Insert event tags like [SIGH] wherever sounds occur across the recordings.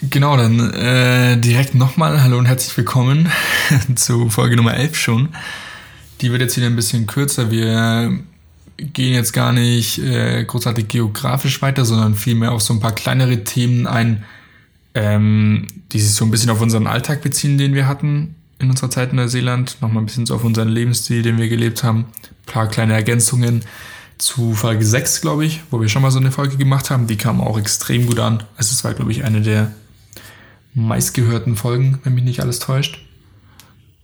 Genau, dann äh, direkt nochmal Hallo und herzlich willkommen [LAUGHS] zu Folge Nummer 11 schon. Die wird jetzt wieder ein bisschen kürzer. Wir gehen jetzt gar nicht äh, großartig geografisch weiter, sondern vielmehr auf so ein paar kleinere Themen ein, ähm, die sich so ein bisschen auf unseren Alltag beziehen, den wir hatten in unserer Zeit in Neuseeland. Nochmal ein bisschen so auf unseren Lebensstil, den wir gelebt haben. Ein paar kleine Ergänzungen zu Folge 6, glaube ich, wo wir schon mal so eine Folge gemacht haben. Die kam auch extrem gut an. Also es war, glaube ich, eine der meistgehörten Folgen, wenn mich nicht alles täuscht.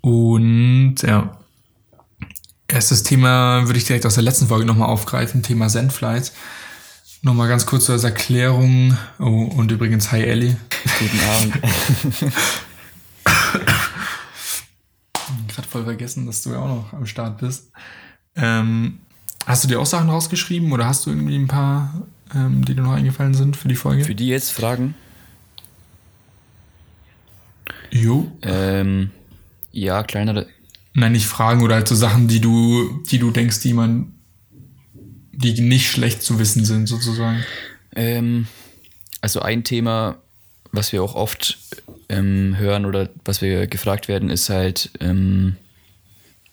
Und ja, erstes Thema würde ich direkt aus der letzten Folge nochmal aufgreifen, Thema Sandflies. Nochmal ganz kurz als Erklärung. Oh, und übrigens, hi Ellie. Guten Abend. [LAUGHS] Gerade voll vergessen, dass du ja auch noch am Start bist. Ähm, hast du dir auch Sachen rausgeschrieben oder hast du irgendwie ein paar, ähm, die dir noch eingefallen sind für die Folge? Für die jetzt Fragen? Jo. Ähm, ja, kleinere. Nein, nicht Fragen oder halt so Sachen, die du, die du denkst, die man, die nicht schlecht zu wissen sind, sozusagen. Ähm, also ein Thema, was wir auch oft ähm, hören oder was wir gefragt werden, ist halt, ähm,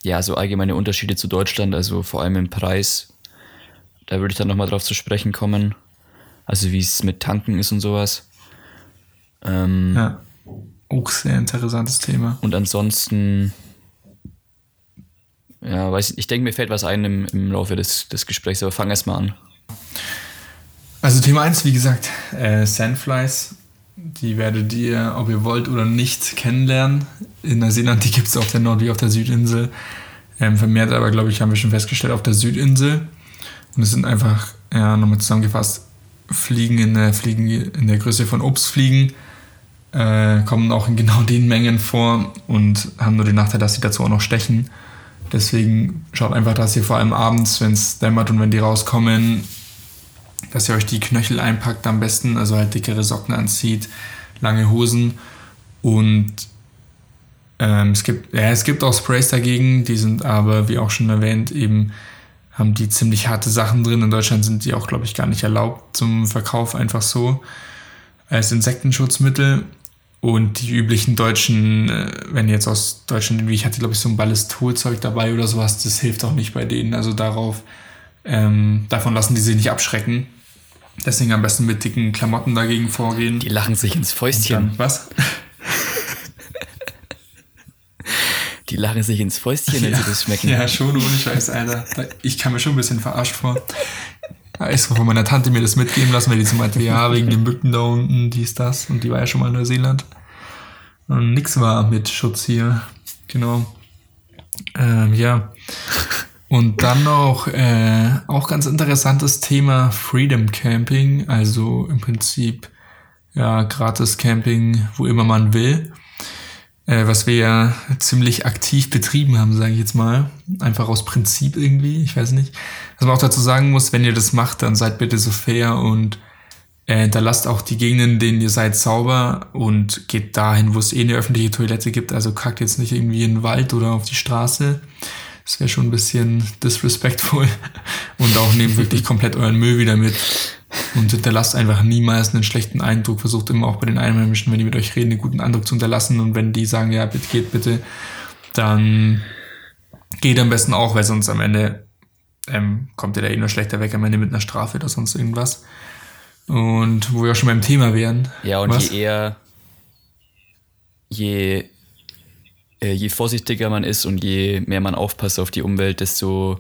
ja, so allgemeine Unterschiede zu Deutschland, also vor allem im Preis. Da würde ich dann nochmal drauf zu sprechen kommen. Also wie es mit Tanken ist und sowas. Ähm, ja. Auch sehr interessantes Thema. Und ansonsten, ja, weiß ich denke, mir fällt was ein im, im Laufe des, des Gesprächs, aber fang erst mal an. Also Thema 1, wie gesagt, äh, Sandflies. Die werdet ihr, ob ihr wollt oder nicht, kennenlernen. In Neuseeland, die gibt es auf der Nord- wie auf der Südinsel. Ähm, vermehrt aber, glaube ich, haben wir schon festgestellt, auf der Südinsel. Und es sind einfach, ja, nochmal zusammengefasst, Fliegen in der, Fliegen in der Größe von Obstfliegen äh, kommen auch in genau den Mengen vor und haben nur den Nachteil, dass sie dazu auch noch stechen. Deswegen schaut einfach, dass ihr vor allem abends, wenn es dämmert und wenn die rauskommen, dass ihr euch die Knöchel einpackt am besten, also halt dickere Socken anzieht, lange Hosen und ähm, es gibt ja, es gibt auch Sprays dagegen, die sind aber wie auch schon erwähnt eben haben die ziemlich harte Sachen drin. In Deutschland sind die auch glaube ich gar nicht erlaubt zum Verkauf einfach so als Insektenschutzmittel und die üblichen deutschen, äh, wenn jetzt aus Deutschland, wie ich hatte, glaube ich, so ein Ballistolzeug dabei oder sowas, das hilft auch nicht bei denen. Also darauf, ähm, davon lassen die sich nicht abschrecken. Deswegen am besten mit dicken Klamotten dagegen vorgehen. Die lachen sich ins Fäustchen. Dann, was? [LAUGHS] Die lachen sich ins Fäustchen, wenn ja, sie das schmecken. Ja, schon ohne Scheiß, Alter. Ich kam mir schon ein bisschen verarscht vor. Extra von meiner Tante mir das mitgeben lassen, weil die zum Beispiel, ja, wegen den Mücken da unten, dies, das. Und die war ja schon mal in Neuseeland. Und nix war mit Schutz hier. Genau. Ähm, ja. Und dann noch, äh, auch ganz interessantes Thema Freedom Camping. Also im Prinzip, ja, gratis Camping, wo immer man will äh, was wir ja ziemlich aktiv betrieben haben, sage ich jetzt mal. Einfach aus Prinzip irgendwie, ich weiß nicht. Was man auch dazu sagen muss, wenn ihr das macht, dann seid bitte so fair und äh, da lasst auch die Gegenden, denen ihr seid, sauber und geht dahin, wo es eh eine öffentliche Toilette gibt. Also kackt jetzt nicht irgendwie in den Wald oder auf die Straße. Das wäre schon ein bisschen disrespectful. [LAUGHS] Und auch nehmt wirklich komplett euren Müll wieder mit. Und hinterlasst einfach niemals einen schlechten Eindruck. Versucht immer auch bei den Einheimischen, wenn die mit euch reden, einen guten Eindruck zu hinterlassen. Und wenn die sagen, ja, bitte geht bitte, dann geht am besten auch, weil sonst am Ende ähm, kommt ihr da eh nur schlechter weg, am Ende mit einer Strafe oder sonst irgendwas. Und wo wir auch schon beim Thema wären. Ja, und was? je eher, je, äh, je vorsichtiger man ist und je mehr man aufpasst auf die Umwelt, desto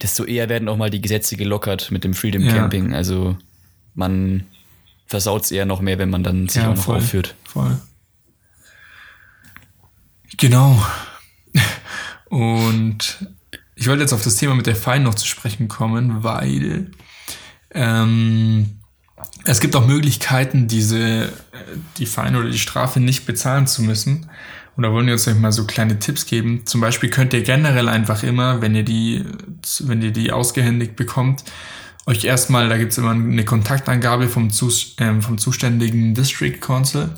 desto eher werden auch mal die Gesetze gelockert mit dem Freedom Camping. Ja. Also man versaut es eher noch mehr, wenn man dann sich ja, auch noch voll, aufführt. Voll. Genau. [LAUGHS] Und ich wollte jetzt auf das Thema mit der Fein noch zu sprechen kommen, weil ähm, es gibt auch Möglichkeiten, diese äh, die Fein oder die Strafe nicht bezahlen zu müssen. Und da wollen wir uns euch mal so kleine Tipps geben. Zum Beispiel könnt ihr generell einfach immer, wenn ihr die, wenn ihr die ausgehändigt bekommt, euch erstmal, da gibt's immer eine Kontaktangabe vom, Zus, äh, vom zuständigen District Council.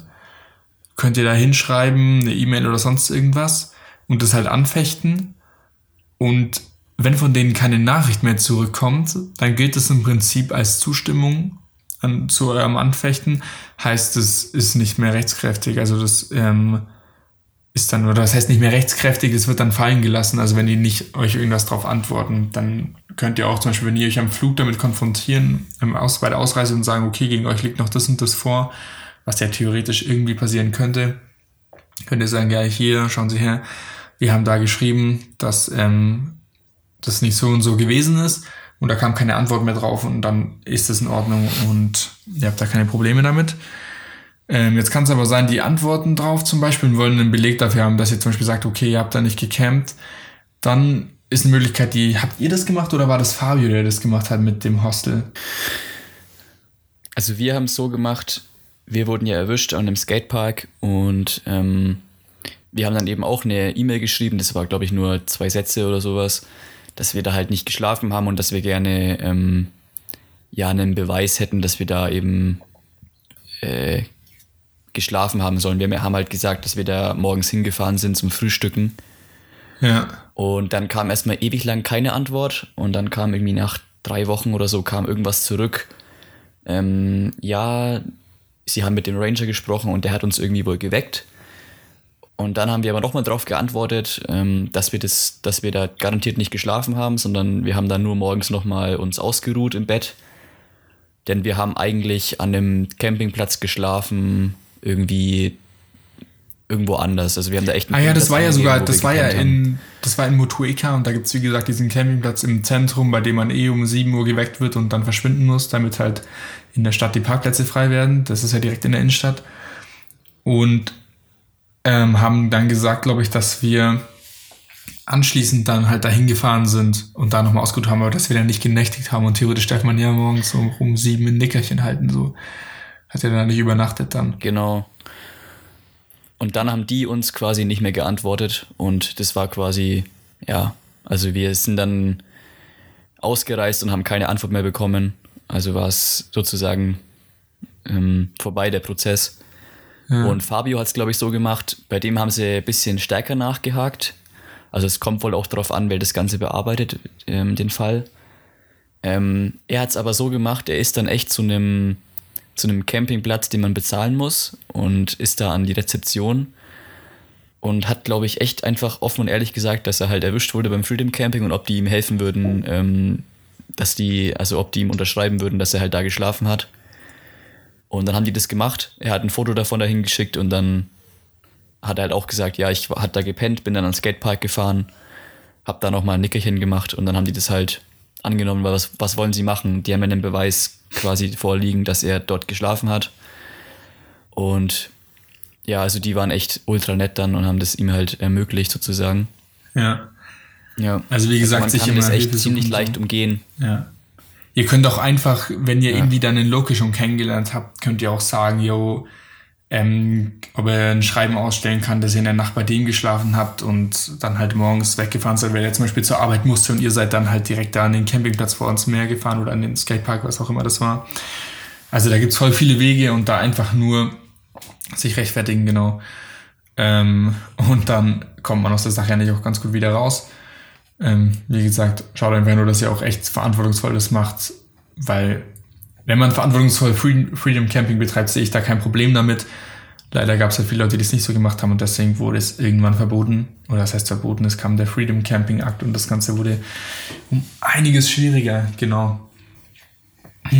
Könnt ihr da hinschreiben, eine E-Mail oder sonst irgendwas und das halt anfechten. Und wenn von denen keine Nachricht mehr zurückkommt, dann gilt es im Prinzip als Zustimmung an, zu eurem Anfechten, heißt es ist nicht mehr rechtskräftig. Also das ähm, ist dann, oder das heißt nicht mehr rechtskräftig, es wird dann fallen gelassen. Also wenn die nicht euch irgendwas drauf antworten, dann könnt ihr auch zum Beispiel, wenn ihr euch am Flug damit konfrontieren, ähm, aus, bei der Ausreise und sagen, okay, gegen euch liegt noch das und das vor, was ja theoretisch irgendwie passieren könnte, könnt ihr sagen, ja, hier, schauen Sie her, wir haben da geschrieben, dass ähm, das nicht so und so gewesen ist und da kam keine Antwort mehr drauf und dann ist das in Ordnung und ihr habt da keine Probleme damit. Ähm, jetzt kann es aber sein, die antworten drauf zum Beispiel wollen einen Beleg dafür haben, dass ihr zum Beispiel sagt, okay, ihr habt da nicht gecampt. Dann ist eine Möglichkeit, die, habt ihr das gemacht oder war das Fabio, der das gemacht hat mit dem Hostel? Also wir haben es so gemacht, wir wurden ja erwischt an einem Skatepark und ähm, wir haben dann eben auch eine E-Mail geschrieben, das war glaube ich nur zwei Sätze oder sowas, dass wir da halt nicht geschlafen haben und dass wir gerne ähm, ja einen Beweis hätten, dass wir da eben äh, geschlafen haben sollen. Wir haben halt gesagt, dass wir da morgens hingefahren sind zum Frühstücken. Ja. Und dann kam erstmal ewig lang keine Antwort und dann kam irgendwie nach drei Wochen oder so kam irgendwas zurück. Ähm, ja, sie haben mit dem Ranger gesprochen und der hat uns irgendwie wohl geweckt. Und dann haben wir aber nochmal drauf geantwortet, ähm, dass wir das, dass wir da garantiert nicht geschlafen haben, sondern wir haben dann nur morgens nochmal uns ausgeruht im Bett. Denn wir haben eigentlich an einem Campingplatz geschlafen, irgendwie irgendwo anders. Also wir haben da echt Ah ja, das war ja sogar, das war ja in, das war in Motueka und da gibt es wie gesagt diesen Campingplatz im Zentrum, bei dem man eh um 7 Uhr geweckt wird und dann verschwinden muss, damit halt in der Stadt die Parkplätze frei werden. Das ist ja direkt in der Innenstadt. Und ähm, haben dann gesagt, glaube ich, dass wir anschließend dann halt dahin gefahren sind und da nochmal ausgeruht haben, aber dass wir dann nicht genächtigt haben und theoretisch darf man ja morgens so um sieben ein Nickerchen halten, so. Hat er dann nicht übernachtet dann. Genau. Und dann haben die uns quasi nicht mehr geantwortet und das war quasi, ja, also wir sind dann ausgereist und haben keine Antwort mehr bekommen. Also war es sozusagen ähm, vorbei, der Prozess. Ja. Und Fabio hat es, glaube ich, so gemacht, bei dem haben sie ein bisschen stärker nachgehakt. Also es kommt wohl auch darauf an, wer das Ganze bearbeitet, ähm, den Fall. Ähm, er hat es aber so gemacht, er ist dann echt zu einem zu einem Campingplatz, den man bezahlen muss und ist da an die Rezeption und hat, glaube ich, echt einfach offen und ehrlich gesagt, dass er halt erwischt wurde beim Freedom Camping und ob die ihm helfen würden, ähm, dass die, also ob die ihm unterschreiben würden, dass er halt da geschlafen hat. Und dann haben die das gemacht. Er hat ein Foto davon dahin geschickt und dann hat er halt auch gesagt, ja, ich hat da gepennt, bin dann ans Skatepark gefahren, hab da nochmal ein Nickerchen gemacht und dann haben die das halt angenommen, weil was, was wollen sie machen? Die haben ja einen Beweis quasi vorliegen, dass er dort geschlafen hat. Und ja, also die waren echt ultra nett dann und haben das ihm halt ermöglicht sozusagen. Ja. Ja. Also wie gesagt, also man kann das echt ziemlich leicht umgehen. Ja. Ihr könnt auch einfach, wenn ihr ja. irgendwie dann einen Loki schon kennengelernt habt, könnt ihr auch sagen, yo, ähm, ob er ein Schreiben ausstellen kann, dass ihr in der Nacht bei dem geschlafen habt und dann halt morgens weggefahren seid, weil er zum Beispiel zur Arbeit musste und ihr seid dann halt direkt da an den Campingplatz vor uns Meer gefahren oder an den Skatepark, was auch immer das war. Also da gibt's voll viele Wege und da einfach nur sich rechtfertigen, genau. Ähm, und dann kommt man aus der Sache eigentlich auch ganz gut wieder raus. Ähm, wie gesagt, schaut einfach nur, dass ihr auch echt verantwortungsvoll das macht, weil wenn man verantwortungsvoll Freedom Camping betreibt, sehe ich da kein Problem damit. Leider gab es halt viele Leute, die das nicht so gemacht haben und deswegen wurde es irgendwann verboten. Oder das heißt verboten, es kam der Freedom Camping Act und das Ganze wurde um einiges schwieriger, genau. [CLEARS THROAT]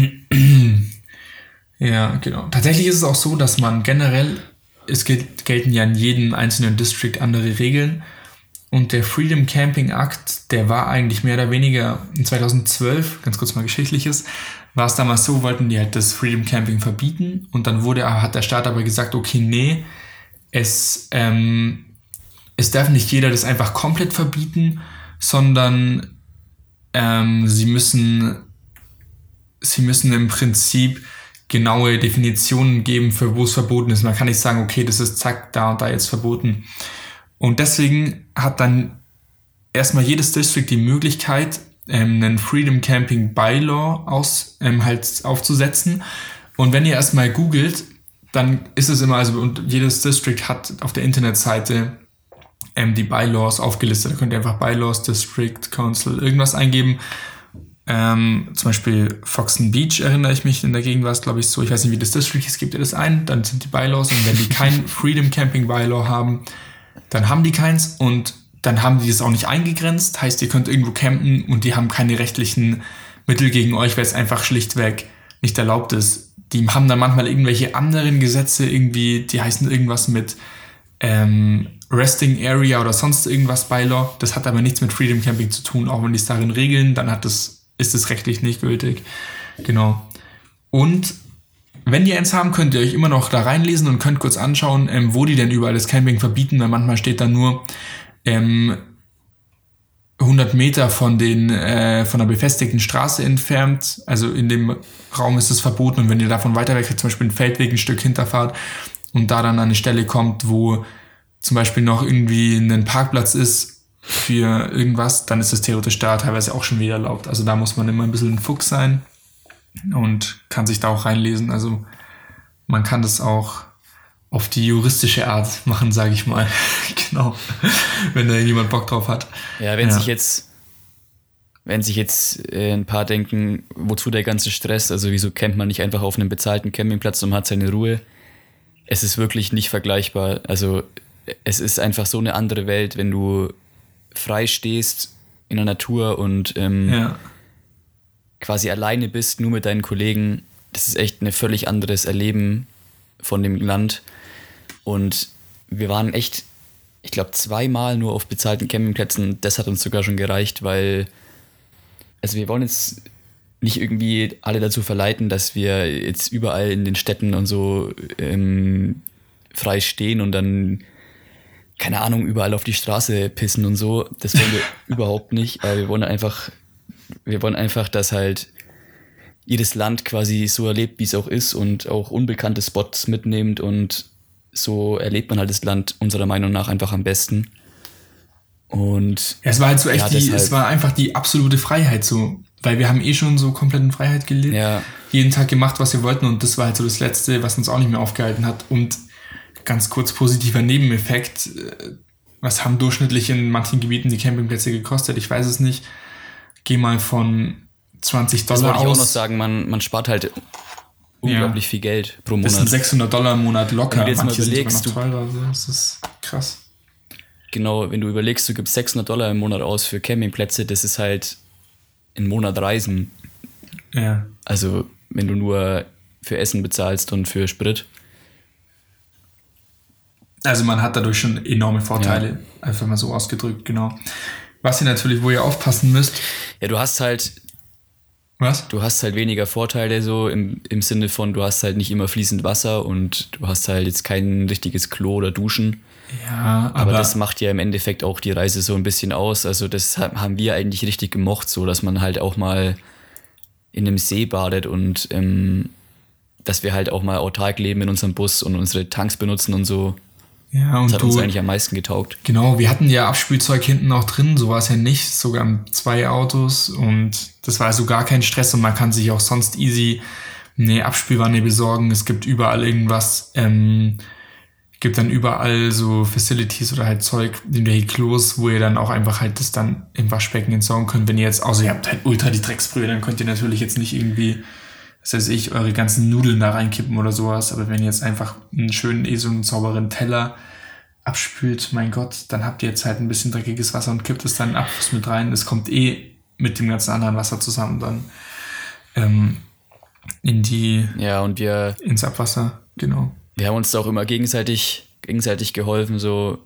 ja, genau. Tatsächlich ist es auch so, dass man generell, es gelten ja in jedem einzelnen District andere Regeln und der Freedom Camping Act, der war eigentlich mehr oder weniger in 2012, ganz kurz mal geschichtliches, war es damals so, wollten die halt das Freedom Camping verbieten und dann wurde, hat der Staat aber gesagt, okay, nee, es, ähm, es darf nicht jeder das einfach komplett verbieten, sondern ähm, sie müssen, sie müssen im Prinzip genaue Definitionen geben, für wo es verboten ist. Man kann nicht sagen, okay, das ist zack, da und da jetzt verboten. Und deswegen hat dann erstmal jedes District die Möglichkeit, ähm, einen Freedom Camping Bylaw aus, ähm, halt aufzusetzen. Und wenn ihr erstmal googelt, dann ist es immer, also und jedes District hat auf der Internetseite ähm, die Bylaws aufgelistet. Da könnt ihr einfach Bylaws, District, Council, irgendwas eingeben. Ähm, zum Beispiel Foxen Beach erinnere ich mich, in der Gegend war es, glaube ich, so, ich weiß nicht, wie das District ist, gibt ihr das ein, dann sind die Bylaws und wenn die kein [LAUGHS] Freedom Camping Bylaw haben, dann haben die keins und dann haben die das auch nicht eingegrenzt, heißt, ihr könnt irgendwo campen und die haben keine rechtlichen Mittel gegen euch, weil es einfach schlichtweg nicht erlaubt ist. Die haben dann manchmal irgendwelche anderen Gesetze, irgendwie, die heißen irgendwas mit ähm, Resting Area oder sonst irgendwas bei Law. Das hat aber nichts mit Freedom Camping zu tun, auch wenn die es darin regeln, dann hat das, ist es rechtlich nicht gültig. Genau. Und wenn die eins haben, könnt ihr euch immer noch da reinlesen und könnt kurz anschauen, ähm, wo die denn überall das Camping verbieten, weil manchmal steht da nur ähm, 100 Meter von, den, äh, von der befestigten Straße entfernt. Also in dem Raum ist es verboten und wenn ihr davon weiter weg, zum Beispiel ein Feldweg ein Stück hinterfahrt und da dann an eine Stelle kommt, wo zum Beispiel noch irgendwie ein Parkplatz ist für irgendwas, dann ist das theoretisch da teilweise auch schon wieder erlaubt. Also da muss man immer ein bisschen ein Fuchs sein und kann sich da auch reinlesen. Also man kann das auch auf die juristische Art machen, sage ich mal. [LAUGHS] genau. Wenn da jemand Bock drauf hat. Ja, wenn ja. sich jetzt wenn sich jetzt äh, ein paar denken, wozu der ganze Stress, also wieso campt man nicht einfach auf einem bezahlten Campingplatz und hat seine Ruhe? Es ist wirklich nicht vergleichbar. Also es ist einfach so eine andere Welt, wenn du frei stehst in der Natur und ähm, ja. quasi alleine bist, nur mit deinen Kollegen. Das ist echt ein völlig anderes Erleben von dem Land. Und wir waren echt, ich glaube, zweimal nur auf bezahlten Campingplätzen. Das hat uns sogar schon gereicht, weil, also wir wollen jetzt nicht irgendwie alle dazu verleiten, dass wir jetzt überall in den Städten und so ähm, frei stehen und dann keine Ahnung, überall auf die Straße pissen und so. Das wollen wir [LAUGHS] überhaupt nicht. Aber wir wollen einfach, wir wollen einfach, dass halt jedes Land quasi so erlebt, wie es auch ist und auch unbekannte Spots mitnimmt und so erlebt man halt das Land unserer Meinung nach einfach am besten. Und ja, es war halt so echt ja, die, es war einfach die absolute Freiheit so, weil wir haben eh schon so komplett in Freiheit gelebt. Ja. Jeden Tag gemacht, was wir wollten und das war halt so das Letzte, was uns auch nicht mehr aufgehalten hat. Und ganz kurz positiver Nebeneffekt. Äh, was haben durchschnittlich in manchen Gebieten die Campingplätze gekostet? Ich weiß es nicht. Geh mal von 20 Dollar das wollte ich auch noch sagen, man, man spart halt unglaublich ja. viel Geld pro Monat. Das sind 600 Dollar im Monat locker. Wenn du jetzt Manche mal überlegst, sind teurer, also das ist krass. Genau, wenn du überlegst, du gibst 600 Dollar im Monat aus für Campingplätze, das ist halt ein Monat Reisen. Ja. Also, wenn du nur für Essen bezahlst und für Sprit. Also man hat dadurch schon enorme Vorteile, ja. einfach mal so ausgedrückt, genau. Was ihr natürlich, wo ihr aufpassen müsst. Ja, du hast halt. Was? Du hast halt weniger Vorteile so im, im Sinne von, du hast halt nicht immer fließend Wasser und du hast halt jetzt kein richtiges Klo oder Duschen. Ja, aber, aber das macht ja im Endeffekt auch die Reise so ein bisschen aus. Also das haben wir eigentlich richtig gemocht, so dass man halt auch mal in einem See badet und ähm, dass wir halt auch mal autark leben in unserem Bus und unsere Tanks benutzen und so. Ja, und das hat du, uns eigentlich am meisten getaugt. Genau, wir hatten ja Abspielzeug hinten auch drin, so war es ja nicht, sogar zwei Autos und das war also gar kein Stress und man kann sich auch sonst easy eine Abspielwanne besorgen. Es gibt überall irgendwas, ähm, gibt dann überall so Facilities oder halt Zeug, irgendwelche Klos, wo ihr dann auch einfach halt das dann im Waschbecken entsorgen könnt. Wenn ihr jetzt, außer ihr habt halt ultra die Drecksbrühe, dann könnt ihr natürlich jetzt nicht irgendwie was weiß ich, eure ganzen Nudeln da reinkippen oder sowas. Aber wenn ihr jetzt einfach einen schönen, eh so einen sauberen Teller abspült, mein Gott, dann habt ihr jetzt halt ein bisschen dreckiges Wasser und kippt es dann in Abfluss mit rein. Das kommt eh mit dem ganzen anderen Wasser zusammen dann ähm, in die ja und wir ins Abwasser genau. Wir haben uns auch immer gegenseitig gegenseitig geholfen so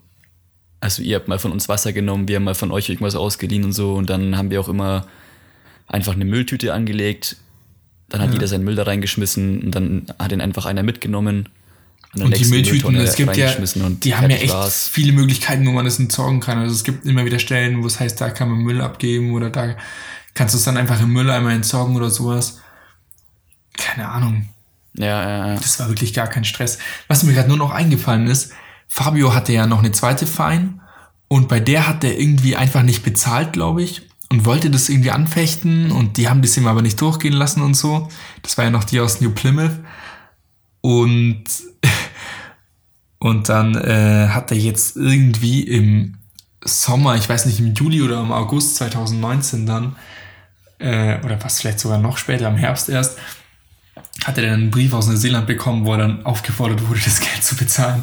also ihr habt mal von uns Wasser genommen, wir haben mal von euch irgendwas ausgeliehen und so und dann haben wir auch immer einfach eine Mülltüte angelegt dann hat ja. jeder seinen Müll da reingeschmissen und dann hat ihn einfach einer mitgenommen. Und, und die Mülltüten, es gibt ja, die haben ja echt war's. viele Möglichkeiten, wo man das entsorgen kann. Also es gibt immer wieder Stellen, wo es heißt, da kann man Müll abgeben oder da kannst du es dann einfach im Mülleimer entsorgen oder sowas. Keine Ahnung. Ja, ja, ja. Das war wirklich gar kein Stress. Was mir gerade nur noch eingefallen ist, Fabio hatte ja noch eine zweite Fein und bei der hat er irgendwie einfach nicht bezahlt, glaube ich und wollte das irgendwie anfechten und die haben das ihm aber nicht durchgehen lassen und so. Das war ja noch die aus New Plymouth. Und, [LAUGHS] und dann äh, hat er jetzt irgendwie im Sommer, ich weiß nicht, im Juli oder im August 2019 dann, äh, oder was vielleicht sogar noch später, im Herbst erst, hat er dann einen Brief aus Neuseeland bekommen, wo er dann aufgefordert wurde, [LAUGHS] das Geld zu bezahlen.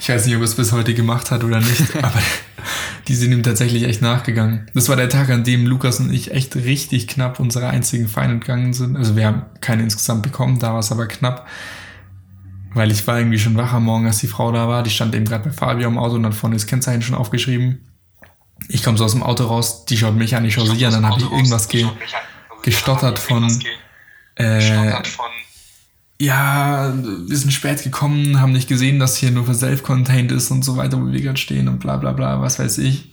Ich weiß nicht, ob er es bis heute gemacht hat oder nicht, [LAUGHS] aber die sind ihm tatsächlich echt nachgegangen. Das war der Tag, an dem Lukas und ich echt richtig knapp unsere einzigen Feinde entgangen sind. Also wir haben keine insgesamt bekommen, da war es aber knapp. Weil ich war irgendwie schon wach am Morgen, als die Frau da war. Die stand eben gerade bei Fabio am Auto und dann vorne das Kennzeichen schon aufgeschrieben. Ich komme so aus dem Auto raus, die schaut mich an, ich schaue sie an, dann habe ich irgendwas ge gestottert von, äh, ja, wir sind spät gekommen, haben nicht gesehen, dass hier nur für self-contained ist und so weiter, wo wir gerade stehen und bla bla bla, was weiß ich.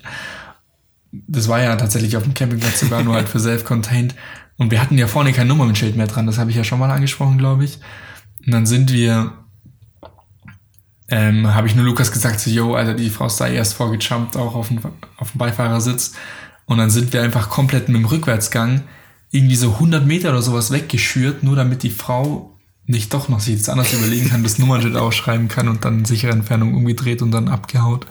Das war ja tatsächlich auf dem Campingplatz sogar nur halt für self-contained. Und wir hatten ja vorne kein Nummernschild mehr dran, das habe ich ja schon mal angesprochen, glaube ich. Und dann sind wir, ähm, habe ich nur Lukas gesagt, so, yo, Alter, die Frau ist da erst vorgejumpt, auch auf dem, auf dem Beifahrersitz. Und dann sind wir einfach komplett mit dem Rückwärtsgang irgendwie so 100 Meter oder sowas weggeschürt, nur damit die Frau nicht doch noch sich jetzt anders überlegen kann, das Nummernschild ausschreiben kann und dann sichere Entfernung umgedreht und dann abgehaut.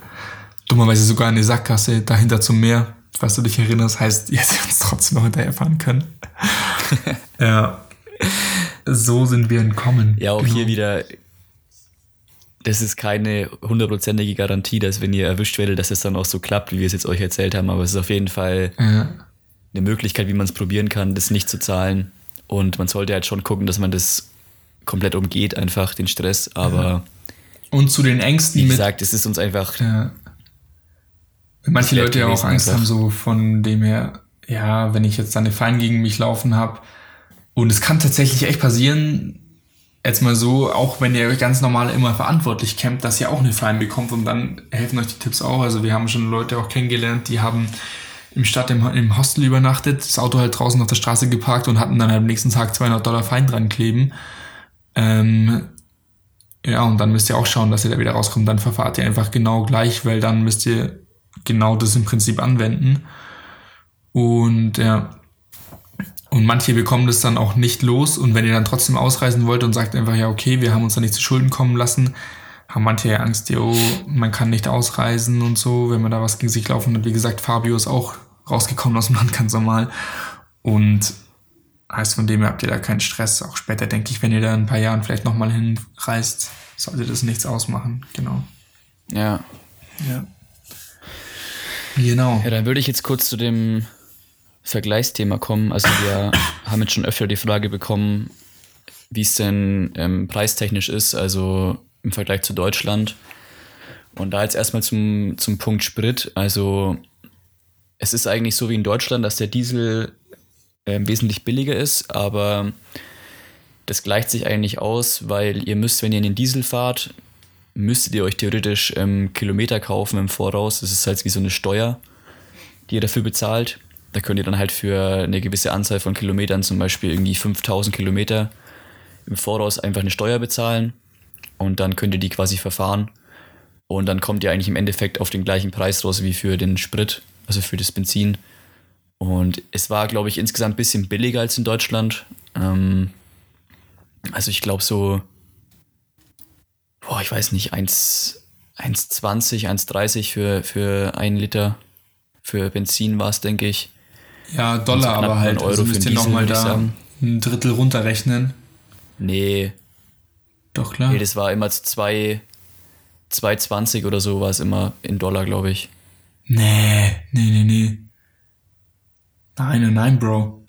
Dummerweise sogar eine Sackgasse dahinter zum Meer, falls du dich erinnerst, heißt, ja, sie uns trotzdem noch hinterherfahren können. [LAUGHS] ja. So sind wir entkommen. Ja, auch genau. hier wieder, das ist keine hundertprozentige Garantie, dass wenn ihr erwischt werdet, dass es dann auch so klappt, wie wir es jetzt euch erzählt haben, aber es ist auf jeden Fall ja. eine Möglichkeit, wie man es probieren kann, das nicht zu zahlen. Und man sollte halt schon gucken, dass man das komplett umgeht, einfach den Stress, aber. Und zu den Ängsten. Wie gesagt, mit, es ist uns einfach. Ja. Manche Leute ja auch Angst einfach. haben, so von dem her, ja, wenn ich jetzt eine Fein gegen mich laufen habe. Und es kann tatsächlich echt passieren, jetzt mal so, auch wenn ihr ganz normal immer verantwortlich campt, dass ihr auch eine Fein bekommt und dann helfen euch die Tipps auch. Also wir haben schon Leute auch kennengelernt, die haben im Stadt im, im Hostel übernachtet, das Auto halt draußen auf der Straße geparkt und hatten dann am nächsten Tag 200 Dollar Fein dran kleben. Ähm, ja, und dann müsst ihr auch schauen, dass ihr da wieder rauskommt. Dann verfahrt ihr einfach genau gleich, weil dann müsst ihr genau das im Prinzip anwenden. Und ja, und manche bekommen das dann auch nicht los. Und wenn ihr dann trotzdem ausreisen wollt und sagt einfach, ja, okay, wir haben uns da nicht zu Schulden kommen lassen, haben manche ja Angst, jo, man kann nicht ausreisen und so, wenn man da was gegen sich laufen hat. Wie gesagt, Fabio ist auch rausgekommen aus dem Land [LAUGHS] ganz normal. Und Heißt, von dem her habt ihr da keinen Stress. Auch später denke ich, wenn ihr da in ein paar Jahren vielleicht nochmal hinreist, sollte das nichts ausmachen. Genau. Ja. Ja. Genau. Ja, dann würde ich jetzt kurz zu dem Vergleichsthema kommen. Also wir [COUGHS] haben jetzt schon öfter die Frage bekommen, wie es denn ähm, preistechnisch ist, also im Vergleich zu Deutschland. Und da jetzt erstmal zum, zum Punkt Sprit. Also es ist eigentlich so wie in Deutschland, dass der Diesel äh, wesentlich billiger ist, aber das gleicht sich eigentlich aus, weil ihr müsst, wenn ihr in den Diesel fahrt, müsstet ihr euch theoretisch ähm, Kilometer kaufen im Voraus. Das ist halt wie so eine Steuer, die ihr dafür bezahlt. Da könnt ihr dann halt für eine gewisse Anzahl von Kilometern, zum Beispiel irgendwie 5000 Kilometer, im Voraus einfach eine Steuer bezahlen und dann könnt ihr die quasi verfahren. Und dann kommt ihr eigentlich im Endeffekt auf den gleichen Preis raus wie für den Sprit, also für das Benzin. Und es war, glaube ich, insgesamt ein bisschen billiger als in Deutschland. Ähm, also ich glaube so, boah, ich weiß nicht, 1,20, 1,30 für, für einen Liter. Für Benzin war es, denke ich. Ja, Dollar, aber halt. Euro also müsst ihr nochmal da ein Drittel runterrechnen. Nee. Doch, klar. Nee, das war immer 2,20 oder so war es immer in Dollar, glaube ich. Nee, nee, nee, nee. Nein, nein, nein, Bro.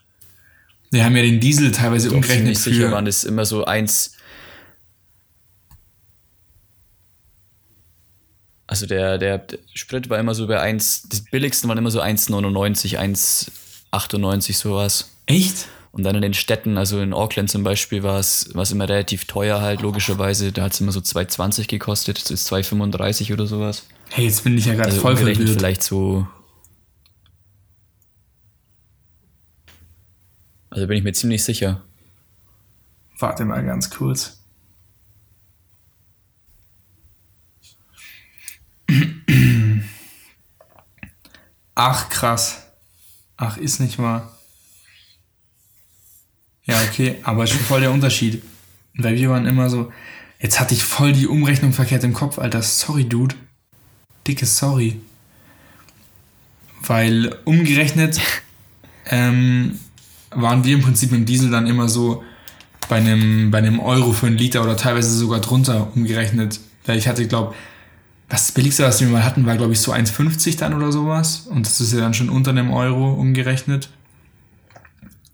Wir haben ja den Diesel teilweise Doch, umgerechnet. Ich bin sicher, waren es immer so eins. Also der, der Sprit war immer so bei 1, das billigste waren immer so 1,99, 1,98 sowas. Echt? Und dann in den Städten, also in Auckland zum Beispiel, war es, immer relativ teuer halt, logischerweise. Da hat es immer so 2,20 gekostet, das ist 2,35 oder sowas. Hey, jetzt bin ich ja gerade also voll verwirrt. Vielleicht so Also bin ich mir ziemlich sicher. Warte mal ganz kurz. Ach, krass. Ach, ist nicht mal. Ja, okay, aber schon voll der Unterschied. Weil wir waren immer so, jetzt hatte ich voll die Umrechnung verkehrt im Kopf, Alter. Sorry, Dude. Dickes Sorry. Weil umgerechnet [LAUGHS] ähm, waren wir im Prinzip mit dem Diesel dann immer so bei einem, bei einem Euro für einen Liter oder teilweise sogar drunter umgerechnet. Weil ich hatte, glaube das Billigste, was wir mal hatten, war, glaube ich, so 1,50 dann oder sowas. Und das ist ja dann schon unter einem Euro umgerechnet.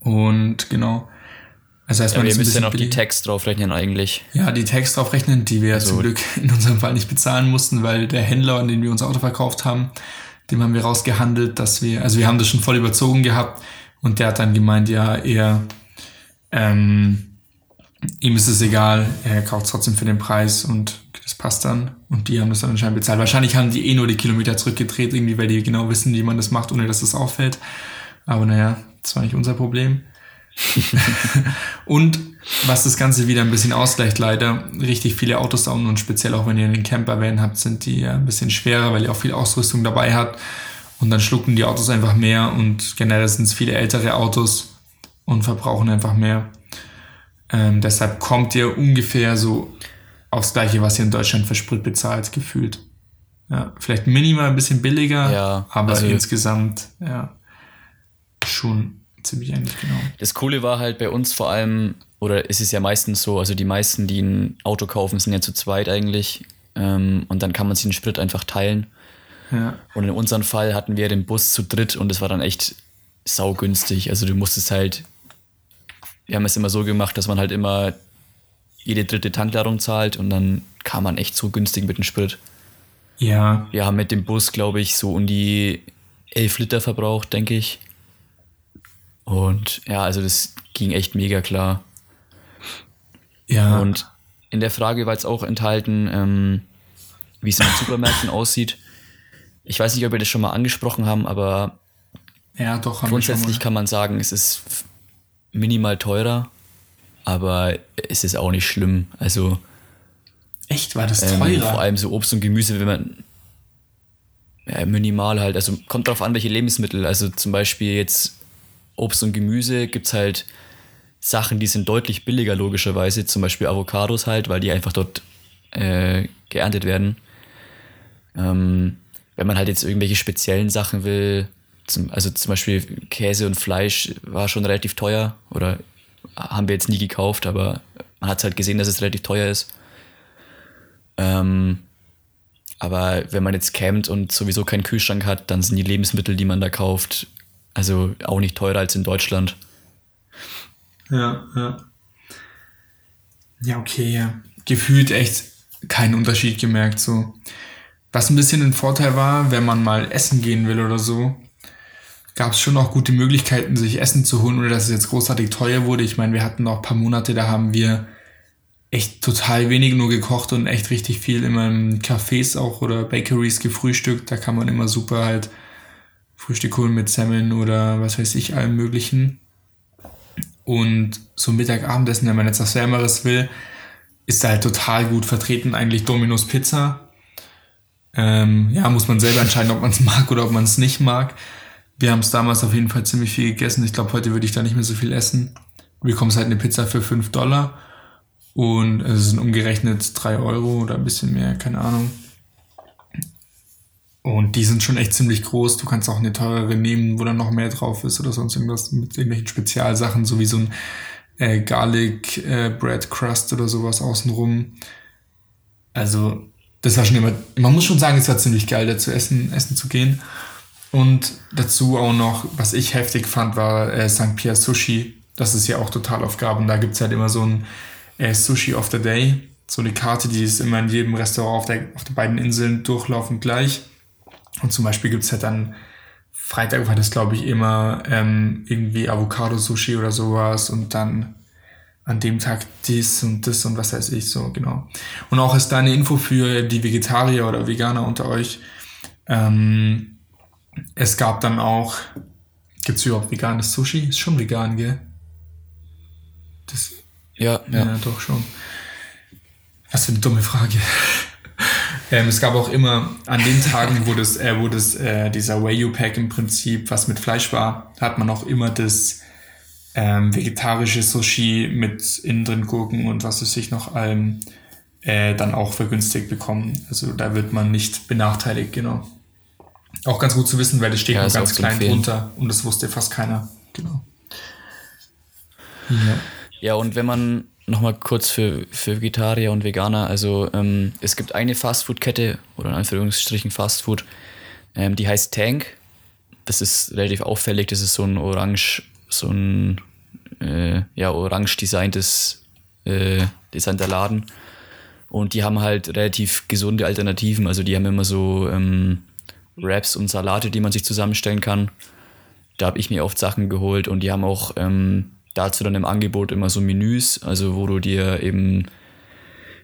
Und genau. Also erstmal ja, wir müssen ja noch die Tags draufrechnen eigentlich. Ja, die Tags draufrechnen, die wir also, zum Glück in unserem Fall nicht bezahlen mussten, weil der Händler, an den wir unser Auto verkauft haben, dem haben wir rausgehandelt, dass wir, also wir haben das schon voll überzogen gehabt und der hat dann gemeint, ja, er, ähm, ihm ist es egal, er kauft trotzdem für den Preis und das passt dann. Und die haben das dann anscheinend bezahlt. Wahrscheinlich haben die eh nur die Kilometer zurückgedreht, irgendwie, weil die genau wissen, wie man das macht, ohne dass das auffällt. Aber naja, das war nicht unser Problem. [LAUGHS] [LAUGHS] und was das Ganze wieder ein bisschen ausgleicht, leider, richtig viele Autos da unten und speziell auch wenn ihr einen Campervan habt, sind die ja ein bisschen schwerer, weil ihr auch viel Ausrüstung dabei habt. Und dann schlucken die Autos einfach mehr und generell sind es viele ältere Autos und verbrauchen einfach mehr. Ähm, deshalb kommt ihr ungefähr so aufs Gleiche, was ihr in Deutschland für Sprit bezahlt, gefühlt. Ja, vielleicht minimal ein bisschen billiger, ja, aber also insgesamt, ja, schon ziemlich ähnlich genau. Das Coole war halt bei uns vor allem, oder ist es ja meistens so, also die meisten, die ein Auto kaufen, sind ja zu zweit eigentlich. Ähm, und dann kann man sich den Sprit einfach teilen. Ja. Und in unserem Fall hatten wir den Bus zu dritt und es war dann echt saugünstig. Also du musstest halt wir haben es immer so gemacht, dass man halt immer jede dritte Tankladung zahlt und dann kam man echt so günstig mit dem Sprit. Ja. Wir haben mit dem Bus, glaube ich, so um die 11 Liter verbraucht, denke ich. Und ja, also das ging echt mega klar. Ja. Und in der Frage war jetzt auch enthalten, ähm, wie es in den Supermärkten aussieht. Ich weiß nicht, ob wir das schon mal angesprochen haben, aber ja, doch, grundsätzlich kann man sagen, es ist minimal teurer, aber es ist auch nicht schlimm. Also. Echt, war das teurer? Ähm, vor allem so Obst und Gemüse, wenn man. Ja, minimal halt. Also kommt drauf an, welche Lebensmittel. Also zum Beispiel jetzt Obst und Gemüse gibt es halt Sachen, die sind deutlich billiger, logischerweise. Zum Beispiel Avocados halt, weil die einfach dort äh, geerntet werden. Ähm, wenn man halt jetzt irgendwelche speziellen Sachen will, zum, also zum Beispiel Käse und Fleisch war schon relativ teuer oder haben wir jetzt nie gekauft, aber man hat halt gesehen, dass es relativ teuer ist. Ähm, aber wenn man jetzt campt und sowieso keinen Kühlschrank hat, dann sind die Lebensmittel, die man da kauft, also auch nicht teurer als in Deutschland. Ja, ja. Ja, okay, ja. Gefühlt echt keinen Unterschied gemerkt, so. Was ein bisschen ein Vorteil war, wenn man mal essen gehen will oder so, gab es schon auch gute Möglichkeiten, sich Essen zu holen, ohne dass es jetzt großartig teuer wurde. Ich meine, wir hatten noch ein paar Monate, da haben wir echt total wenig nur gekocht und echt richtig viel immer in Cafés auch oder Bakeries gefrühstückt. Da kann man immer super halt Frühstück holen mit Semmeln oder was weiß ich, allem möglichen. Und so Mittag, Abendessen, wenn man jetzt was Wärmeres will, ist da halt total gut vertreten eigentlich Domino's Pizza. Ähm, ja, muss man selber entscheiden, ob man es mag oder ob man es nicht mag. Wir haben es damals auf jeden Fall ziemlich viel gegessen. Ich glaube, heute würde ich da nicht mehr so viel essen. Du bekommst halt eine Pizza für 5 Dollar und es sind umgerechnet 3 Euro oder ein bisschen mehr, keine Ahnung. Und die sind schon echt ziemlich groß. Du kannst auch eine teurere nehmen, wo dann noch mehr drauf ist oder sonst irgendwas mit irgendwelchen Spezialsachen, so wie so ein äh, Garlic äh, Bread Crust oder sowas außenrum. Also, das war schon immer, man muss schon sagen, es war ziemlich geil, da zu essen, essen zu gehen. Und dazu auch noch, was ich heftig fand, war äh, St. Pierre Sushi. Das ist ja auch total auf Gaben. Da gibt's halt immer so ein äh, Sushi of the Day. So eine Karte, die ist immer in jedem Restaurant auf, der, auf den beiden Inseln durchlaufend gleich. Und zum Beispiel gibt's halt dann Freitag war das, glaube ich, immer ähm, irgendwie Avocado-Sushi oder sowas und dann an dem Tag dies und das und was weiß ich so, genau. Und auch ist da eine Info für die Vegetarier oder Veganer unter euch. Ähm, es gab dann auch, gibt es überhaupt veganes Sushi? Ist schon vegan, gell? Das, ja, ja, ja. doch schon. Was für eine dumme Frage. [LAUGHS] ähm, es gab auch immer an den Tagen, wo das, äh, wo das, äh, dieser Wagyu Pack im Prinzip was mit Fleisch war, hat man auch immer das ähm, vegetarische Sushi mit innen drin Gurken und was weiß ich noch allem äh, dann auch vergünstigt bekommen. Also da wird man nicht benachteiligt, genau. Auch ganz gut zu wissen, weil das steht ja, nur ganz klein drunter und das wusste fast keiner. Genau. Ja. Ja, und wenn man nochmal kurz für, für Vegetarier und Veganer, also ähm, es gibt eine Fastfood-Kette oder in Anführungsstrichen Fastfood, ähm, die heißt Tank. Das ist relativ auffällig, das ist so ein orange, so ein äh, ja, orange designtes, äh, designter Laden. Und die haben halt relativ gesunde Alternativen. Also die haben immer so ähm, Wraps und Salate, die man sich zusammenstellen kann. Da habe ich mir oft Sachen geholt und die haben auch ähm, dazu dann im Angebot immer so Menüs, also wo du dir eben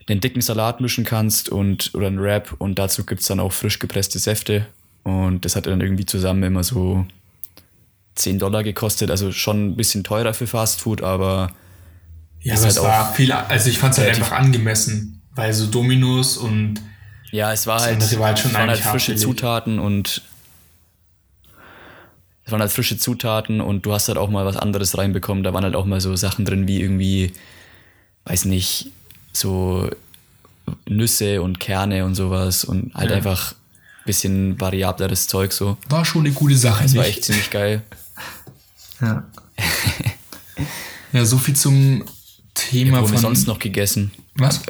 den dicken Salat mischen kannst und oder ein Wrap und dazu gibt es dann auch frisch gepresste Säfte. Und das hat dann irgendwie zusammen immer so 10 Dollar gekostet, also schon ein bisschen teurer für Fast Food, aber Ja, aber halt es war viel, also ich fand es halt einfach angemessen, weil so Dominos und ja, es war halt, halt es waren halt frische haarfällig. Zutaten und es waren halt frische Zutaten und du hast halt auch mal was anderes reinbekommen. Da waren halt auch mal so Sachen drin wie irgendwie, weiß nicht, so Nüsse und Kerne und sowas und halt Ja. einfach ein bisschen variableres Zeug so. war schon eine gute Sache. Das war echt ziemlich geil. [LAUGHS] Ja. ja, so viel zum Thema Wo haben wir von. sonst noch gegessen? Was?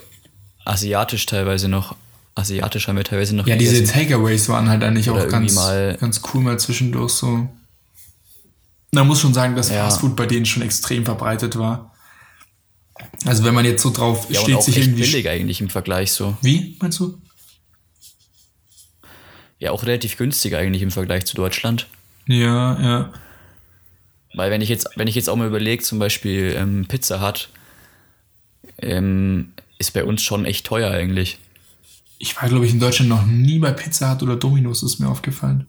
Asiatisch teilweise noch. Asiatisch haben wir teilweise noch Ja, diese gegessen. Takeaways waren halt eigentlich Oder auch ganz, ganz cool mal zwischendurch so. Man muss schon sagen, dass Ja. Fastfood bei denen schon extrem verbreitet war. Also wenn man jetzt so drauf ja, und steht, auch sich echt irgendwie. billig eigentlich im Vergleich so. Wie, meinst du? Ja, auch relativ günstig eigentlich im Vergleich zu Deutschland. Ja, ja. Weil wenn ich jetzt, wenn ich jetzt auch mal überlege, zum Beispiel ähm, Pizza Hut, ähm, ist bei uns schon echt teuer eigentlich. Ich war, glaube ich, in Deutschland noch nie bei Pizza Hut oder Domino's, ist mir aufgefallen.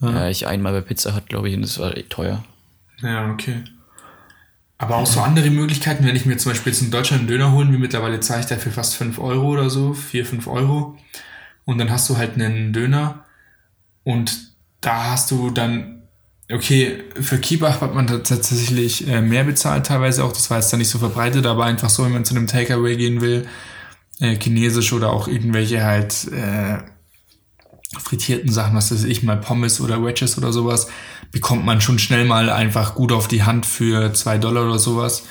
Ja. ich einmal bei Pizza Hut, glaube ich, und das war echt teuer. Ja, okay. Aber auch so andere Möglichkeiten, wenn ich mir zum Beispiel jetzt in Deutschland einen Döner holen, wie mittlerweile zahle ich dafür fast 5 Euro oder so, 4, 5 Euro. Und dann hast du halt einen Döner und da hast du dann, okay, für Kiebach hat man tatsächlich äh, mehr bezahlt teilweise auch, das war jetzt da nicht so verbreitet, aber einfach so, wenn man zu einem Takeaway gehen will, äh, chinesisch oder auch irgendwelche halt äh, frittierten Sachen, was weiß ich, mal Pommes oder Wedges oder sowas, bekommt man schon schnell mal einfach gut auf die Hand für zwei Dollar oder sowas.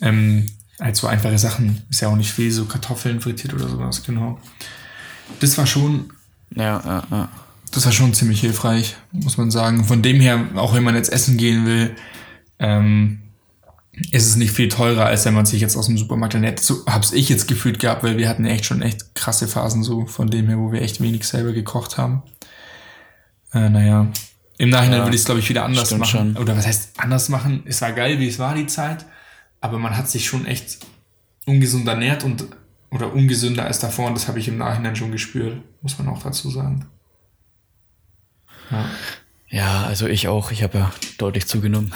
Ähm, halt so einfache Sachen, ist ja auch nicht viel, so Kartoffeln frittiert oder sowas, genau. Das war schon, Ja, ja, ja. Das war schon ziemlich hilfreich, muss man sagen. Von dem her, auch wenn man jetzt essen gehen will, ähm, ist es nicht viel teurer, als wenn man sich jetzt aus dem Supermarkt ernährt. So hab's ich jetzt gefühlt gehabt, weil wir hatten echt schon echt krasse Phasen so von dem her, wo wir echt wenig selber gekocht haben. Äh, naja, im Nachhinein Ja, würde ich es, glaube ich, wieder anders machen. schon. Oder was heißt anders machen? Es war geil, wie es war, die Zeit. Aber man hat sich schon echt ungesund ernährt und oder ungesünder als davor. Und das habe ich im Nachhinein schon gespürt, muss man auch dazu sagen. Ja. Also ich auch. Ich habe ja deutlich zugenommen.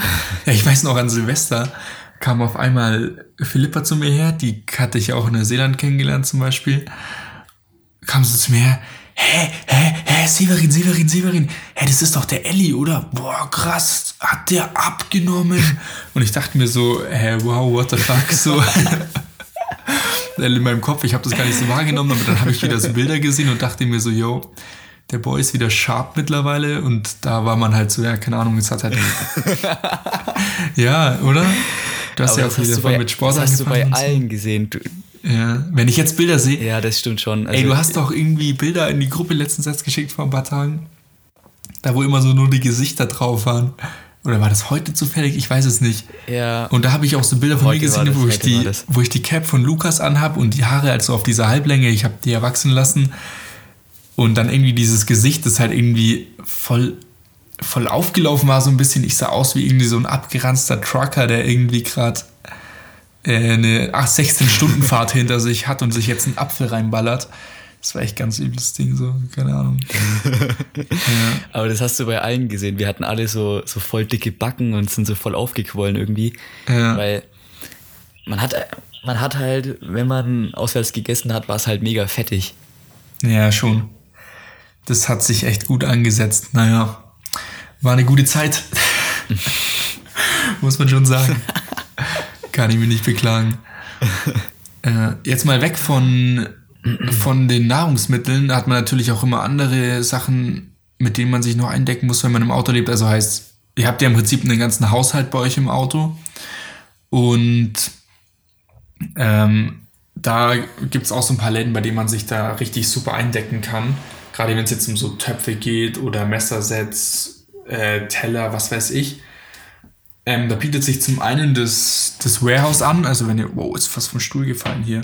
Ja, ich weiß noch, an Silvester kam auf einmal Philippa zu mir her, die hatte ich auch in Neuseeland kennengelernt zum Beispiel. Kam sie zu mir her, hä, hä, hä, Severin, Severin, Severin, hä, das ist doch der Elli, oder? Boah, krass, hat der abgenommen. Und ich dachte mir so, hä, wow, what the fuck, so. [LAUGHS] in meinem Kopf, ich habe das gar nicht so wahrgenommen, aber dann habe ich wieder so Bilder gesehen und dachte mir so, yo, der Boy ist wieder sharp mittlerweile und da war man halt so, ja, keine Ahnung, es hat halt. [LAUGHS] [LAUGHS] ja, oder? Du hast Aber ja auch du voll bei, mit Sport das hast du bei und so. allen gesehen. Du, Ja, wenn ich jetzt Bilder sehe, ja, das stimmt schon. Also, ey, du hast doch irgendwie Bilder in die Gruppe letztens erst geschickt vor ein paar Tagen, da wo immer so nur die Gesichter drauf waren. Oder war das heute zufällig? Ich weiß es nicht. Ja, Und da habe ich auch so Bilder von Heute mir gesehen, das, wo, ich die, wo ich die Cap von Lukas anhab und die Haare also auf dieser Halblänge, ich habe die erwachsen lassen. Und dann irgendwie dieses Gesicht, das halt irgendwie voll, voll aufgelaufen war, so ein bisschen. Ich sah aus wie irgendwie so ein abgeranzter Trucker, der irgendwie gerade äh, eine 16-Stunden-Fahrt hinter sich hat und sich jetzt einen Apfel reinballert. Das war echt ganz übles Ding, so, keine Ahnung. [LAUGHS] aber das hast du bei allen gesehen. Wir hatten alle so, so voll dicke Backen und sind so voll aufgequollen irgendwie. Ja. Weil man hat, man hat halt, wenn man auswärts gegessen hat, war es halt mega fettig. Ja, schon. Das hat sich echt gut angesetzt. Naja, war eine gute Zeit. [LAUGHS] Muss man schon sagen. Kann ich mich nicht beklagen. Äh, jetzt mal weg von, von den Nahrungsmitteln. Da hat man natürlich auch immer andere Sachen, mit denen man sich noch eindecken muss, wenn man im Auto lebt. Also heißt ihr habt ja im Prinzip einen ganzen Haushalt bei euch im Auto. Und ähm, da gibt es auch so ein paar Läden, bei denen man sich da richtig super eindecken kann. Gerade wenn es jetzt um so Töpfe geht oder Messersets, äh, Teller, was weiß ich. Ähm, da bietet sich zum einen das, das Warehouse an, also wenn ihr, wow, ist fast vom Stuhl gefallen hier,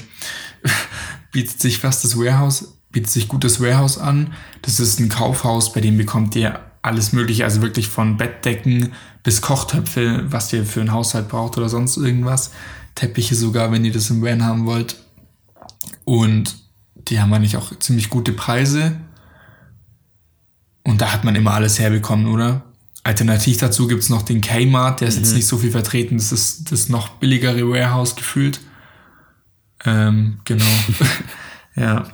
[LAUGHS] bietet sich fast das Warehouse, bietet sich gut das Warehouse an. Das ist ein Kaufhaus, bei dem bekommt ihr alles mögliche, also wirklich von Bettdecken bis Kochtöpfe, was ihr für einen Haushalt braucht oder sonst irgendwas. Teppiche sogar, wenn ihr das im Van haben wollt. Und die haben eigentlich auch ziemlich gute Preise. Und da hat man immer alles herbekommen, oder? Alternativ dazu gibt es noch den Kmart, der ist mhm. jetzt nicht so viel vertreten. Das ist das noch billigere Warehouse gefühlt. Ähm, genau. [LAUGHS] ja.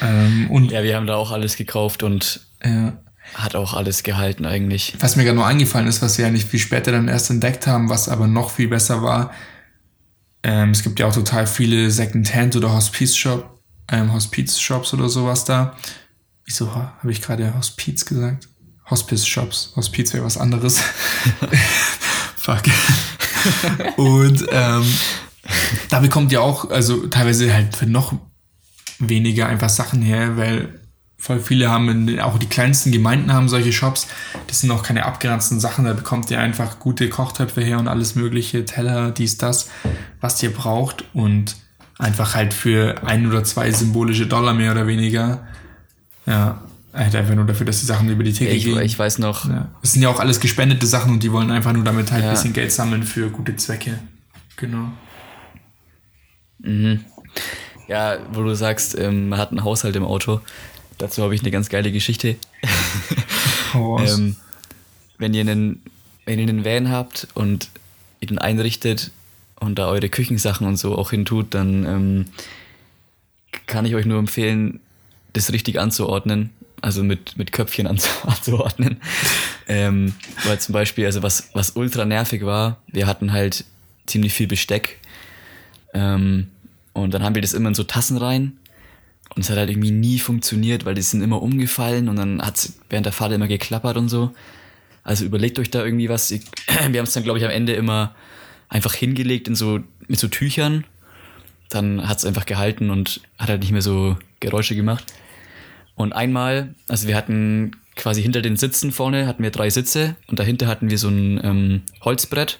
Ähm, und ja, wir haben da auch alles gekauft und ja. hat auch alles gehalten eigentlich. Was mir gerade nur eingefallen ist, was wir ja nicht viel später dann erst entdeckt haben, was aber noch viel besser war. Ähm, es gibt ja auch total viele Second-Hand oder Hospice-Shop, ähm, Hospiz-Shops oder sowas da. Wieso habe ich gerade Hospiz gesagt? Hospice-Shops. Hospiz wäre was anderes. [LAUGHS] Fuck. Und ähm, da bekommt ihr auch, also teilweise halt für noch weniger einfach Sachen her, weil voll viele haben, in, auch die kleinsten Gemeinden haben solche Shops. Das sind auch keine abgeranzten Sachen, da bekommt ihr einfach gute Kochtöpfe her und alles mögliche, Teller, dies, das, was ihr braucht und einfach halt für ein oder zwei symbolische Dollar mehr oder weniger. Ja, Halt einfach nur dafür, dass die Sachen über die Theke ich, gehen. Ich weiß noch. Ja. Das sind ja auch alles gespendete Sachen und die wollen einfach nur damit halt ja. ein bisschen Geld sammeln für gute Zwecke. Genau. Mhm. Ja, wo du sagst, ähm, man hat einen Haushalt im Auto. Dazu habe ich eine ganz geile Geschichte. [LAUGHS] ähm, wenn, ihr einen, wenn ihr einen Van habt und ihr den einrichtet und da eure Küchensachen und so auch hintut, dann ähm, kann ich euch nur empfehlen, das richtig anzuordnen also mit, mit Köpfchen [LAUGHS] anzuordnen. ähm, weil zum Beispiel, also was, was ultra nervig war, wir hatten halt ziemlich viel Besteck. Ähm, und dann haben wir das immer in so Tassen rein. Und es hat halt irgendwie nie funktioniert, weil die sind immer umgefallen und dann hat es während der Fahrt immer geklappert und so. Also überlegt euch da irgendwie was. [CLEARS THROAT] wir haben es dann, glaube ich, am Ende immer einfach hingelegt in so, mit so Tüchern. Dann hat es einfach gehalten und hat halt nicht mehr so Geräusche gemacht. Und einmal, also wir hatten quasi hinter den Sitzen vorne hatten wir drei Sitze und dahinter hatten wir so ein ähm, Holzbrett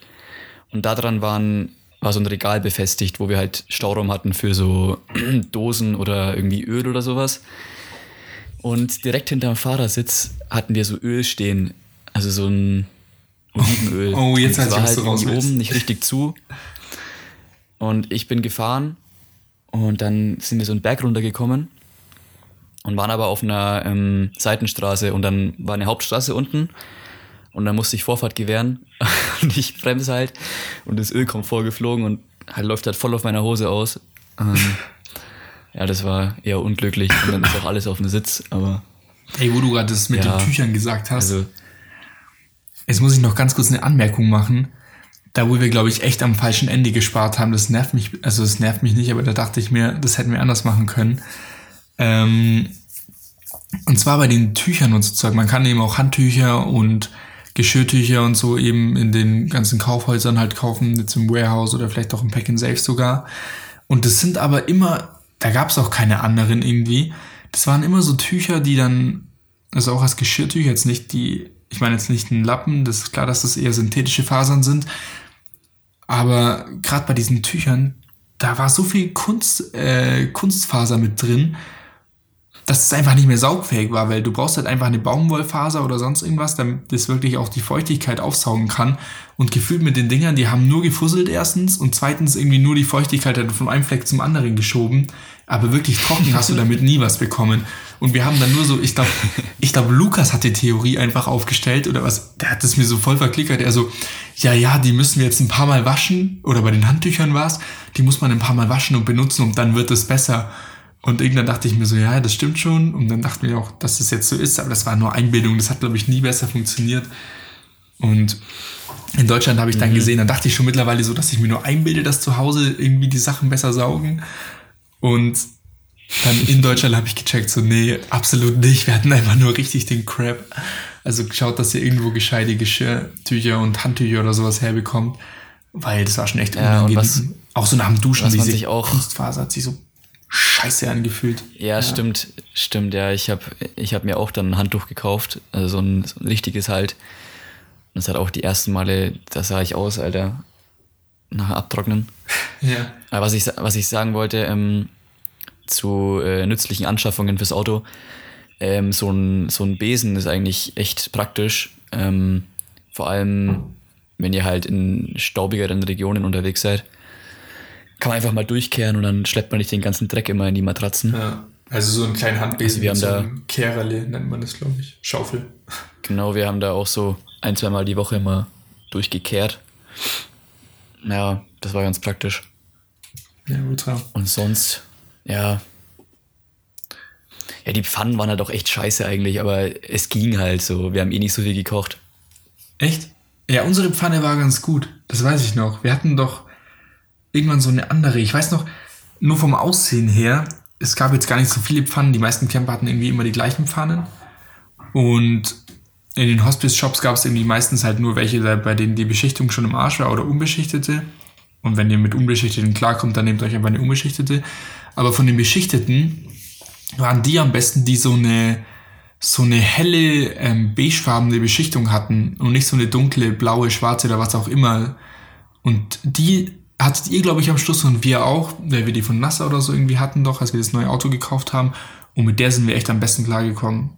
und da dran waren, war so ein Regal befestigt, wo wir halt Stauraum hatten für so [CLEARS THROAT] Dosen oder irgendwie Öl oder sowas. Und direkt hinterm Fahrersitz hatten wir so Öl stehen, also so ein Olivenöl. Oh, jetzt heißt war halt raus oben nicht richtig zu. Und ich bin gefahren und dann sind wir so einen Berg runtergekommen und waren aber auf einer ähm, Seitenstraße und dann war eine Hauptstraße unten und dann musste ich Vorfahrt gewähren [LAUGHS] und ich bremse halt und das Öl kommt vorgeflogen und halt läuft halt voll auf meiner Hose aus. Ähm, [LAUGHS] ja, das war eher unglücklich und dann ist auch alles auf dem Sitz, aber. Ey, wo du gerade das mit ja, den Tüchern gesagt hast. Also, jetzt muss ich noch ganz kurz eine Anmerkung machen. Da, wo wir, glaube ich, echt am falschen Ende gespart haben, das nervt mich, also das nervt mich nicht, aber da dachte ich mir, das hätten wir anders machen können. Ähm, und zwar bei den Tüchern und so Zeug. Man kann eben auch Handtücher und Geschirrtücher und so eben in den ganzen Kaufhäusern halt kaufen, jetzt im Warehouse oder vielleicht auch im Pack and Safe sogar. Und das sind aber immer, da gab es auch keine anderen irgendwie. Das waren immer so Tücher, die dann, also auch als Geschirrtücher, jetzt nicht die, ich meine jetzt nicht ein Lappen, das ist klar, dass das eher synthetische Fasern sind. Aber gerade bei diesen Tüchern, da war so viel Kunst, äh, Kunstfaser mit drin dass es einfach nicht mehr saugfähig war, weil du brauchst halt einfach eine Baumwollfaser oder sonst irgendwas, damit das wirklich auch die Feuchtigkeit aufsaugen kann. Und gefühlt mit den Dingern, die haben nur gefusselt erstens und zweitens irgendwie nur die Feuchtigkeit von einem Fleck zum anderen geschoben. Aber wirklich trocken hast du damit nie was bekommen. Und wir haben dann nur so, ich glaube, [LAUGHS] ich glaube, Lukas hat die Theorie einfach aufgestellt oder was, der hat es mir so voll verklickert. Er so, ja, ja, die müssen wir jetzt ein paar Mal waschen oder bei den Handtüchern war es, die muss man ein paar Mal waschen und benutzen und dann wird es besser. Und irgendwann dachte ich mir so, ja, das stimmt schon. Und dann dachte ich mir auch, dass das jetzt so ist, aber das war nur Einbildung. Das hat, glaube ich, nie besser funktioniert. Und in Deutschland habe ich dann mhm. gesehen, dann dachte ich schon mittlerweile so, dass ich mir nur einbilde, dass zu Hause irgendwie die Sachen besser saugen. Und dann in Deutschland habe ich gecheckt, so, nee, absolut nicht. Wir hatten einfach nur richtig den Crap. Also schaut, dass ihr irgendwo gescheite Geschirrtücher und Handtücher oder sowas herbekommt. Weil das war schon echt Ja, unangenehm. was- auch so nach dem Duschen, diese sich auch- Kunstfaser hat sich so scheiße angefühlt. Ja, stimmt, stimmt, ja. Ich habe ich hab mir auch dann ein Handtuch gekauft, also so ein, so ein richtiges halt. Und das hat auch die ersten Male, da sah ich aus, Alter, nach Abtrocknen. Ja. Aber was ich, was ich sagen wollte, ähm, zu äh, nützlichen Anschaffungen fürs Auto, ähm, so, ein, so ein Besen ist eigentlich echt praktisch. Ähm, vor allem, wenn ihr halt in staubigeren Regionen unterwegs seid. Kann man einfach mal durchkehren und dann schleppt man nicht den ganzen Dreck immer in die Matratzen. ja. Also so einen kleinen Handbesen Also wir haben so da- Kehrerle nennt man das, glaube ich. Schaufel. Genau, wir haben da auch so ein, zweimal die Woche mal durchgekehrt. Ja, das war ganz praktisch. Ja, ultra. Und sonst, ja. Ja, die Pfannen waren halt auch echt scheiße eigentlich, aber es ging halt so. Wir haben eh nicht so viel gekocht. Echt? Ja, unsere Pfanne war ganz gut. Das weiß ich noch. Wir hatten doch irgendwann so eine andere. Ich weiß noch, nur vom Aussehen her, es gab jetzt gar nicht so viele Pfannen. Die meisten Camper hatten irgendwie immer die gleichen Pfannen. Und in den Hospice-Shops gab es irgendwie meistens halt nur welche, bei denen die Beschichtung schon im Arsch war oder unbeschichtete. Und wenn ihr mit unbeschichteten klarkommt, dann nehmt euch einfach eine unbeschichtete. Aber von den beschichteten waren die am besten, die so eine so eine helle ähm, beigefarbene Beschichtung hatten und nicht so eine dunkle, blaue, schwarze oder was auch immer. Und die hattet ihr, glaube ich, am Schluss und wir auch, weil wir die von NASA oder so irgendwie hatten doch, als wir das neue Auto gekauft haben. Und mit der sind wir echt am besten klargekommen.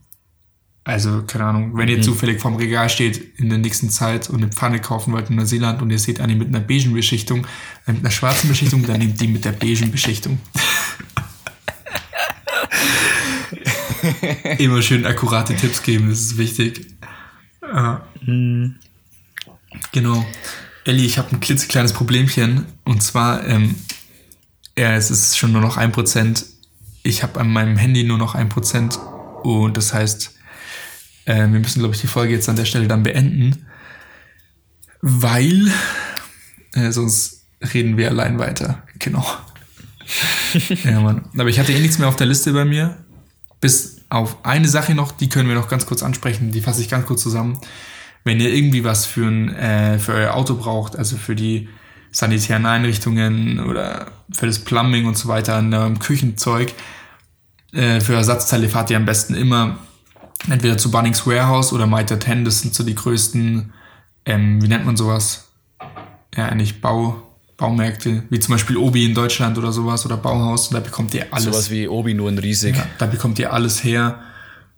Also, keine Ahnung, wenn ihr zufällig vorm Regal steht in der nächsten Zeit und eine Pfanne kaufen wollt in Neuseeland und ihr seht eine mit einer beigen Beschichtung, äh, mit einer schwarzen Beschichtung, dann nehmt die mit der beigen Beschichtung. [LAUGHS] Immer schön akkurate Tipps geben, das ist wichtig. Ja. Genau. Elli, ich habe ein klitzekleines Problemchen. Und zwar, ähm, ja, es ist schon nur noch ein Prozent. Ich habe an meinem Handy nur noch ein Prozent. Und das heißt, äh, wir müssen, glaube ich, die Folge jetzt an der Stelle dann beenden. Weil, äh, sonst reden wir allein weiter. Genau. [LAUGHS] ja, Mann. Aber ich hatte eh nichts mehr auf der Liste bei mir. Bis auf eine Sache noch, die können wir noch ganz kurz ansprechen, die fasse ich ganz kurz zusammen. Wenn ihr irgendwie was für, ein, äh, für euer Auto braucht, also für die sanitären Einrichtungen oder für das Plumbing und so weiter an eurem Küchenzeug, äh, für Ersatzteile fahrt ihr am besten immer entweder zu Bunnings Warehouse oder Mitre 10, das sind so die größten, ähm, wie nennt man sowas? Ja, eigentlich Bau, Baumärkte, wie zum Beispiel Obi in Deutschland oder sowas oder Bauhaus, und da bekommt ihr alles. Sowas wie Obi, nur in riesig. Ja, da bekommt ihr alles her.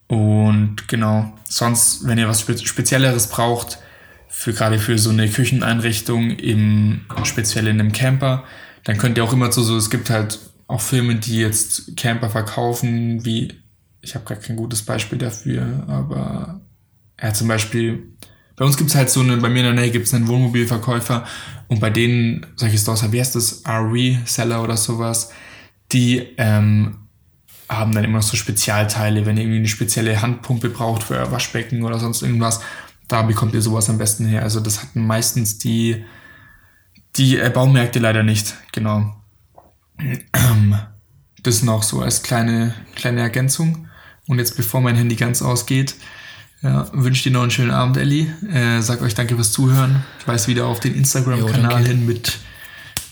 Und genau, sonst, wenn ihr was Spe Spezielleres braucht, für gerade für so eine Kücheneinrichtung, im, speziell in einem Camper, dann könnt ihr auch immer zu so, es gibt halt auch Firmen, die jetzt Camper verkaufen, wie, ich habe gar kein gutes Beispiel dafür, aber ja, zum Beispiel, bei uns gibt es halt so eine, bei mir in der Nähe gibt es einen Wohnmobilverkäufer und bei denen, solche Stores, wie heißt das, RV-Seller oder sowas, die ähm, haben dann immer noch so Spezialteile, wenn ihr irgendwie eine spezielle Handpumpe braucht für euer Waschbecken oder sonst irgendwas, da bekommt ihr sowas am besten her. Also das hatten meistens die, die äh, Baumärkte leider nicht, genau. [CLEARS THROAT] Das noch so als kleine, kleine Ergänzung. Und jetzt, bevor mein Handy ganz ausgeht, ja, wünsche dir noch einen schönen Abend, Elli. Äh, sag euch danke fürs Zuhören. Ich weise wieder auf den Instagram-Kanal hin mit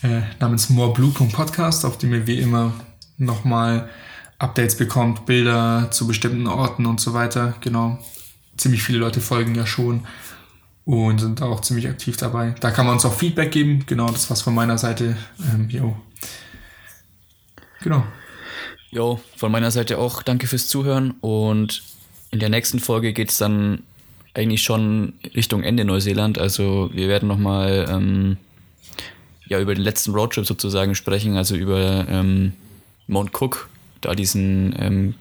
äh, namens moreblue.podcast, auf dem ihr wie immer nochmal Updates bekommt, Bilder zu bestimmten Orten und so weiter. Genau. Ziemlich viele Leute folgen ja schon und sind auch ziemlich aktiv dabei. Da kann man uns auch Feedback geben. Genau, das war's von meiner Seite. Ähm, jo. Genau. Jo, von meiner Seite auch danke fürs Zuhören und in der nächsten Folge geht es dann eigentlich schon Richtung Ende Neuseeland. Also wir werden nochmal ähm, ja, über den letzten Roadtrip sozusagen sprechen, also über ähm, Mount Cook, da diesen ähm,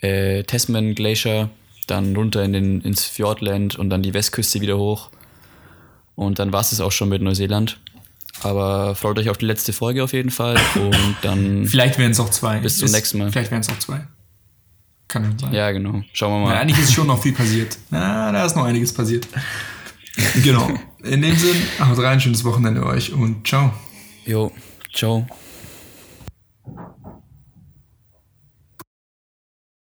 äh, Tasman Glacier, dann runter in den, ins Fjordland und dann die Westküste wieder hoch. Und dann war es auch schon mit Neuseeland. Aber freut euch auf die letzte Folge auf jeden Fall [LAUGHS] und dann... Vielleicht wären es auch zwei. Bis zum Ist- nächsten Mal. Vielleicht wären es auch zwei. Kann schon sein. Ja, genau. Schauen wir mal. eigentlich ist schon noch viel passiert. [LAUGHS] Na, da ist noch einiges passiert. genau. In dem Sinn, haut rein, schönes Wochenende euch und ciao. Jo, ciao.